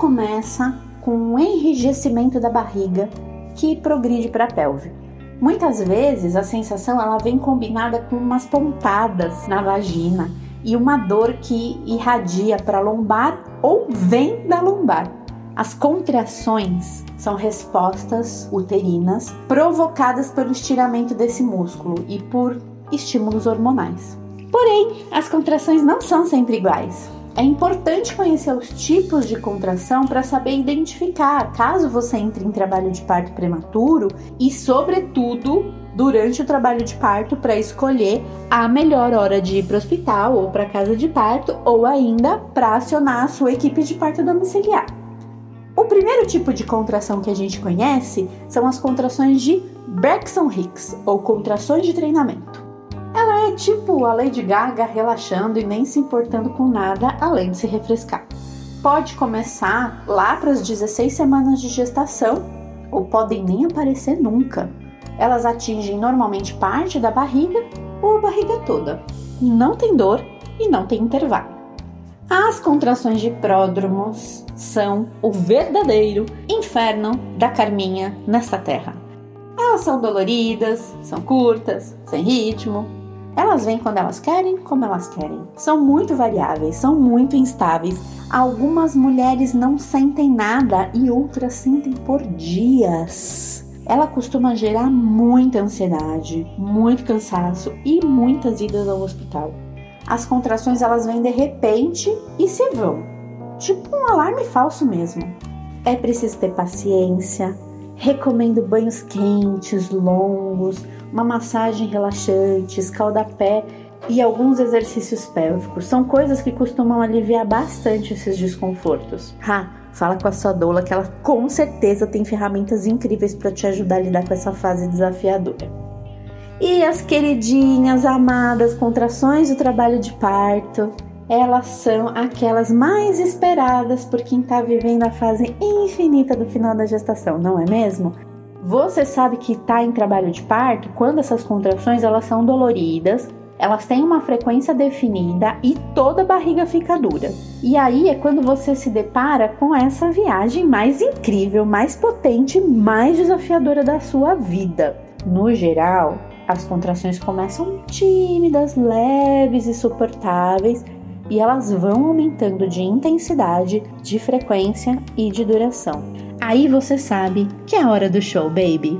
começa com um enrijecimento da barriga que progride para a pelve. Muitas vezes a sensação ela vem combinada com umas pontadas na vagina e uma dor que irradia para a lombar ou vem da lombar. As contrações são respostas uterinas provocadas pelo estiramento desse músculo e por estímulos hormonais. Porém, as contrações não são sempre iguais. É importante conhecer os tipos de contração para saber identificar caso você entre em trabalho de parto prematuro e, sobretudo, durante o trabalho de parto para escolher a melhor hora de ir para o hospital ou para casa de parto ou ainda para acionar a sua equipe de parto domiciliar. O primeiro tipo de contração que a gente conhece são as contrações de Braxton Hicks ou contrações de treinamento. É tipo a Lady Gaga relaxando e nem se importando com nada além de se refrescar. Pode começar lá para as 16 semanas de gestação ou podem nem aparecer nunca. Elas atingem normalmente parte da barriga ou a barriga toda. Não tem dor e não tem intervalo. As contrações de pródromos são o verdadeiro inferno da Carminha nesta terra. Elas são doloridas, são curtas, sem ritmo, elas vêm quando elas querem, como elas querem. São muito variáveis, são muito instáveis. Algumas mulheres não sentem nada e outras sentem por dias. Ela costuma gerar muita ansiedade, muito cansaço e muitas idas ao hospital. As contrações elas vêm de repente e se vão, tipo um alarme falso mesmo. É preciso ter paciência. Recomendo banhos quentes, longos, uma massagem relaxante, escaldapé e alguns exercícios pélvicos. São coisas que costumam aliviar bastante esses desconfortos. Ha, fala com a sua doula que ela com certeza tem ferramentas incríveis para te ajudar a lidar com essa fase desafiadora. E as queridinhas, amadas contrações do trabalho de parto, elas são aquelas mais esperadas por quem está vivendo a fase infinita do final da gestação, não é mesmo? Você sabe que está em trabalho de parto quando essas contrações elas são doloridas, elas têm uma frequência definida e toda a barriga fica dura. E aí é quando você se depara com essa viagem mais incrível, mais potente, mais desafiadora da sua vida. No geral, as contrações começam tímidas, leves e suportáveis, e elas vão aumentando de intensidade, de frequência e de duração. Aí você sabe que é a hora do show, baby.